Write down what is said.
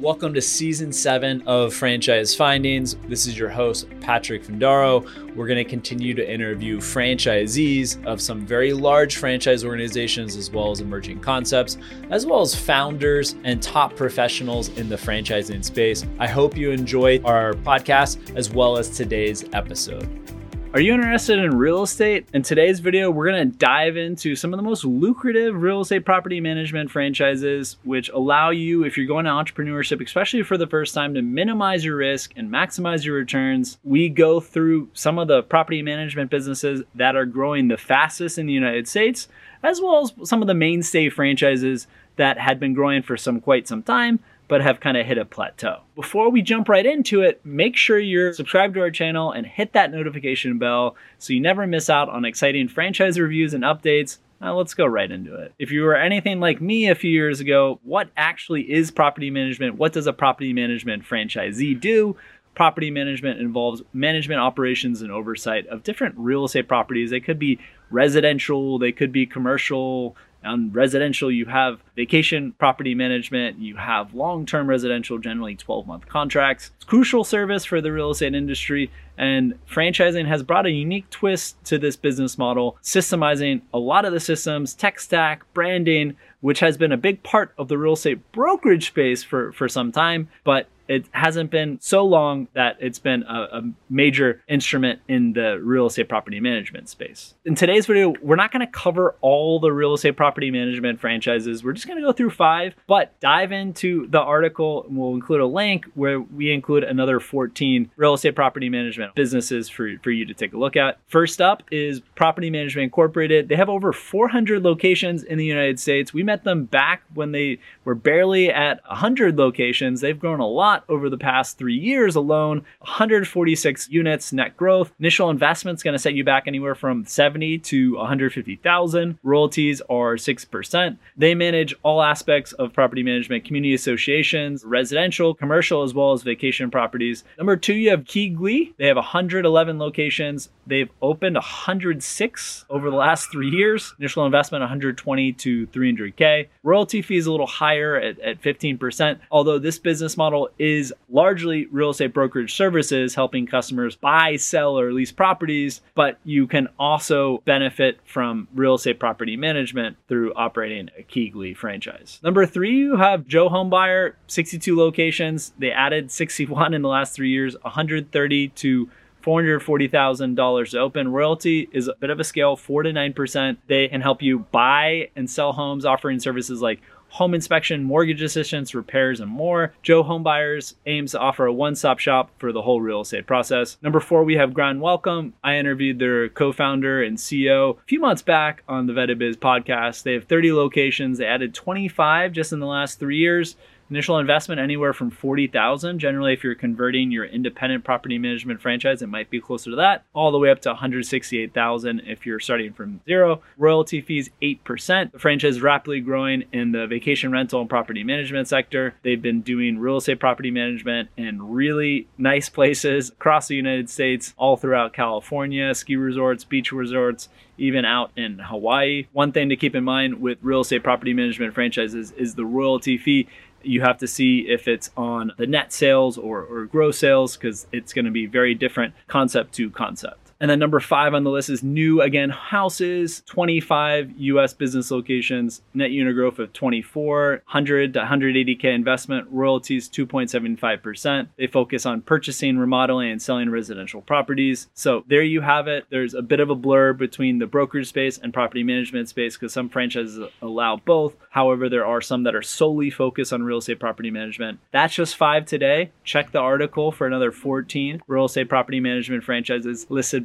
Welcome to season seven of Franchise Findings. This is your host, Patrick Findaro. We're going to continue to interview franchisees of some very large franchise organizations, as well as emerging concepts, as well as founders and top professionals in the franchising space. I hope you enjoy our podcast as well as today's episode. Are you interested in real estate? In today's video, we're to dive into some of the most lucrative real estate property management franchises, which allow you, if you're going to entrepreneurship, especially for the first time, to minimize your risk and maximize your returns. We go through some of the property management businesses that are growing the fastest in the United States, as well as some of the mainstay franchises that had been growing for some quite some time but have kind of hit a plateau. Before we jump right into it, make sure you're subscribed to our channel and hit that notification bell so you never miss out on exciting franchise reviews and updates. Now let's go right into it. If you were anything like me a few years ago, what actually is property management? What does a property management franchisee do? Property management involves management operations and oversight of different real estate properties. They could be residential, they could be commercial, on residential, you have vacation property management, you have long term residential, generally 12 month contracts. It's crucial service for the real estate industry, and franchising has brought a unique twist to this business model, systemizing a lot of the systems, tech stack, branding, which has been a big part of the real estate brokerage space for, for some time, but it hasn't been so long that it's been a, a, major instrument in the real estate property management space. In today's video, we're not going to cover all the real estate property management franchises. We're just going to go through five, but dive into the article. We'll include a link where we include another 14 real estate property management businesses for, for you to take a look at. First up is Property Management Incorporated. They have over 400 locations in the United States. We met them back when they were barely at 100 locations. They've grown a lot lot over the past three years alone 146 units net growth. Initial investment's going to set you back anywhere from 70 to 150,000. Royalties are 6%. They manage all aspects of property management, community associations, residential, commercial, as well as vacation properties. Number two, you have KeyGlee. They have 111 locations. They've opened 106 over the last three years. Initial investment 120 to 300K. Royalty fee is a little higher at, at 15%, although this business model is largely real estate brokerage services, helping customers buy, sell, or lease properties, but you can also benefit from real estate property management through operating a KeyGlee franchise. Number three, you have Joe Homebuyer, 62 locations. They added 61 in the last three years, 130 to $440,000 to open. Royalty is a bit of a scale, 4 to 9%. They can help you buy and sell homes, offering services like home inspection, mortgage assistance, repairs, and more. Joe Homebuyers aims to offer a one stop shop for the whole real estate process. Number four, we have Grand Welcome. I interviewed their co founder and CEO a few months back on the Vetted Biz podcast. They have 30 locations, they added 25 just in the last three years. Initial investment anywhere from 40,000. Generally, if you're converting your independent property management franchise, it might be closer to that, all the way up to 168,000 if you're starting from zero. Royalty fees 8%. The franchise is rapidly growing in the vacation rental and property management sector. They've been doing real estate property management in really nice places across the United States, all throughout California, ski resorts, beach resorts, even out in Hawaii. One thing to keep in mind with real estate property management franchises is the royalty fee you have to see if it's on the net sales or, or gross sales because it's going to be very different concept to concept. And then number five on the list is new again houses, 25 US business locations, net unit growth of 24, 100 to 180K investment, royalties 2.75%. They focus on purchasing, remodeling, and selling residential properties. So there you have it. There's a bit of a blur between the brokerage space and property management space because some franchises allow both. However, there are some that are solely focused on real estate property management. That's just five today. Check the article for another 14 real estate property management franchises listed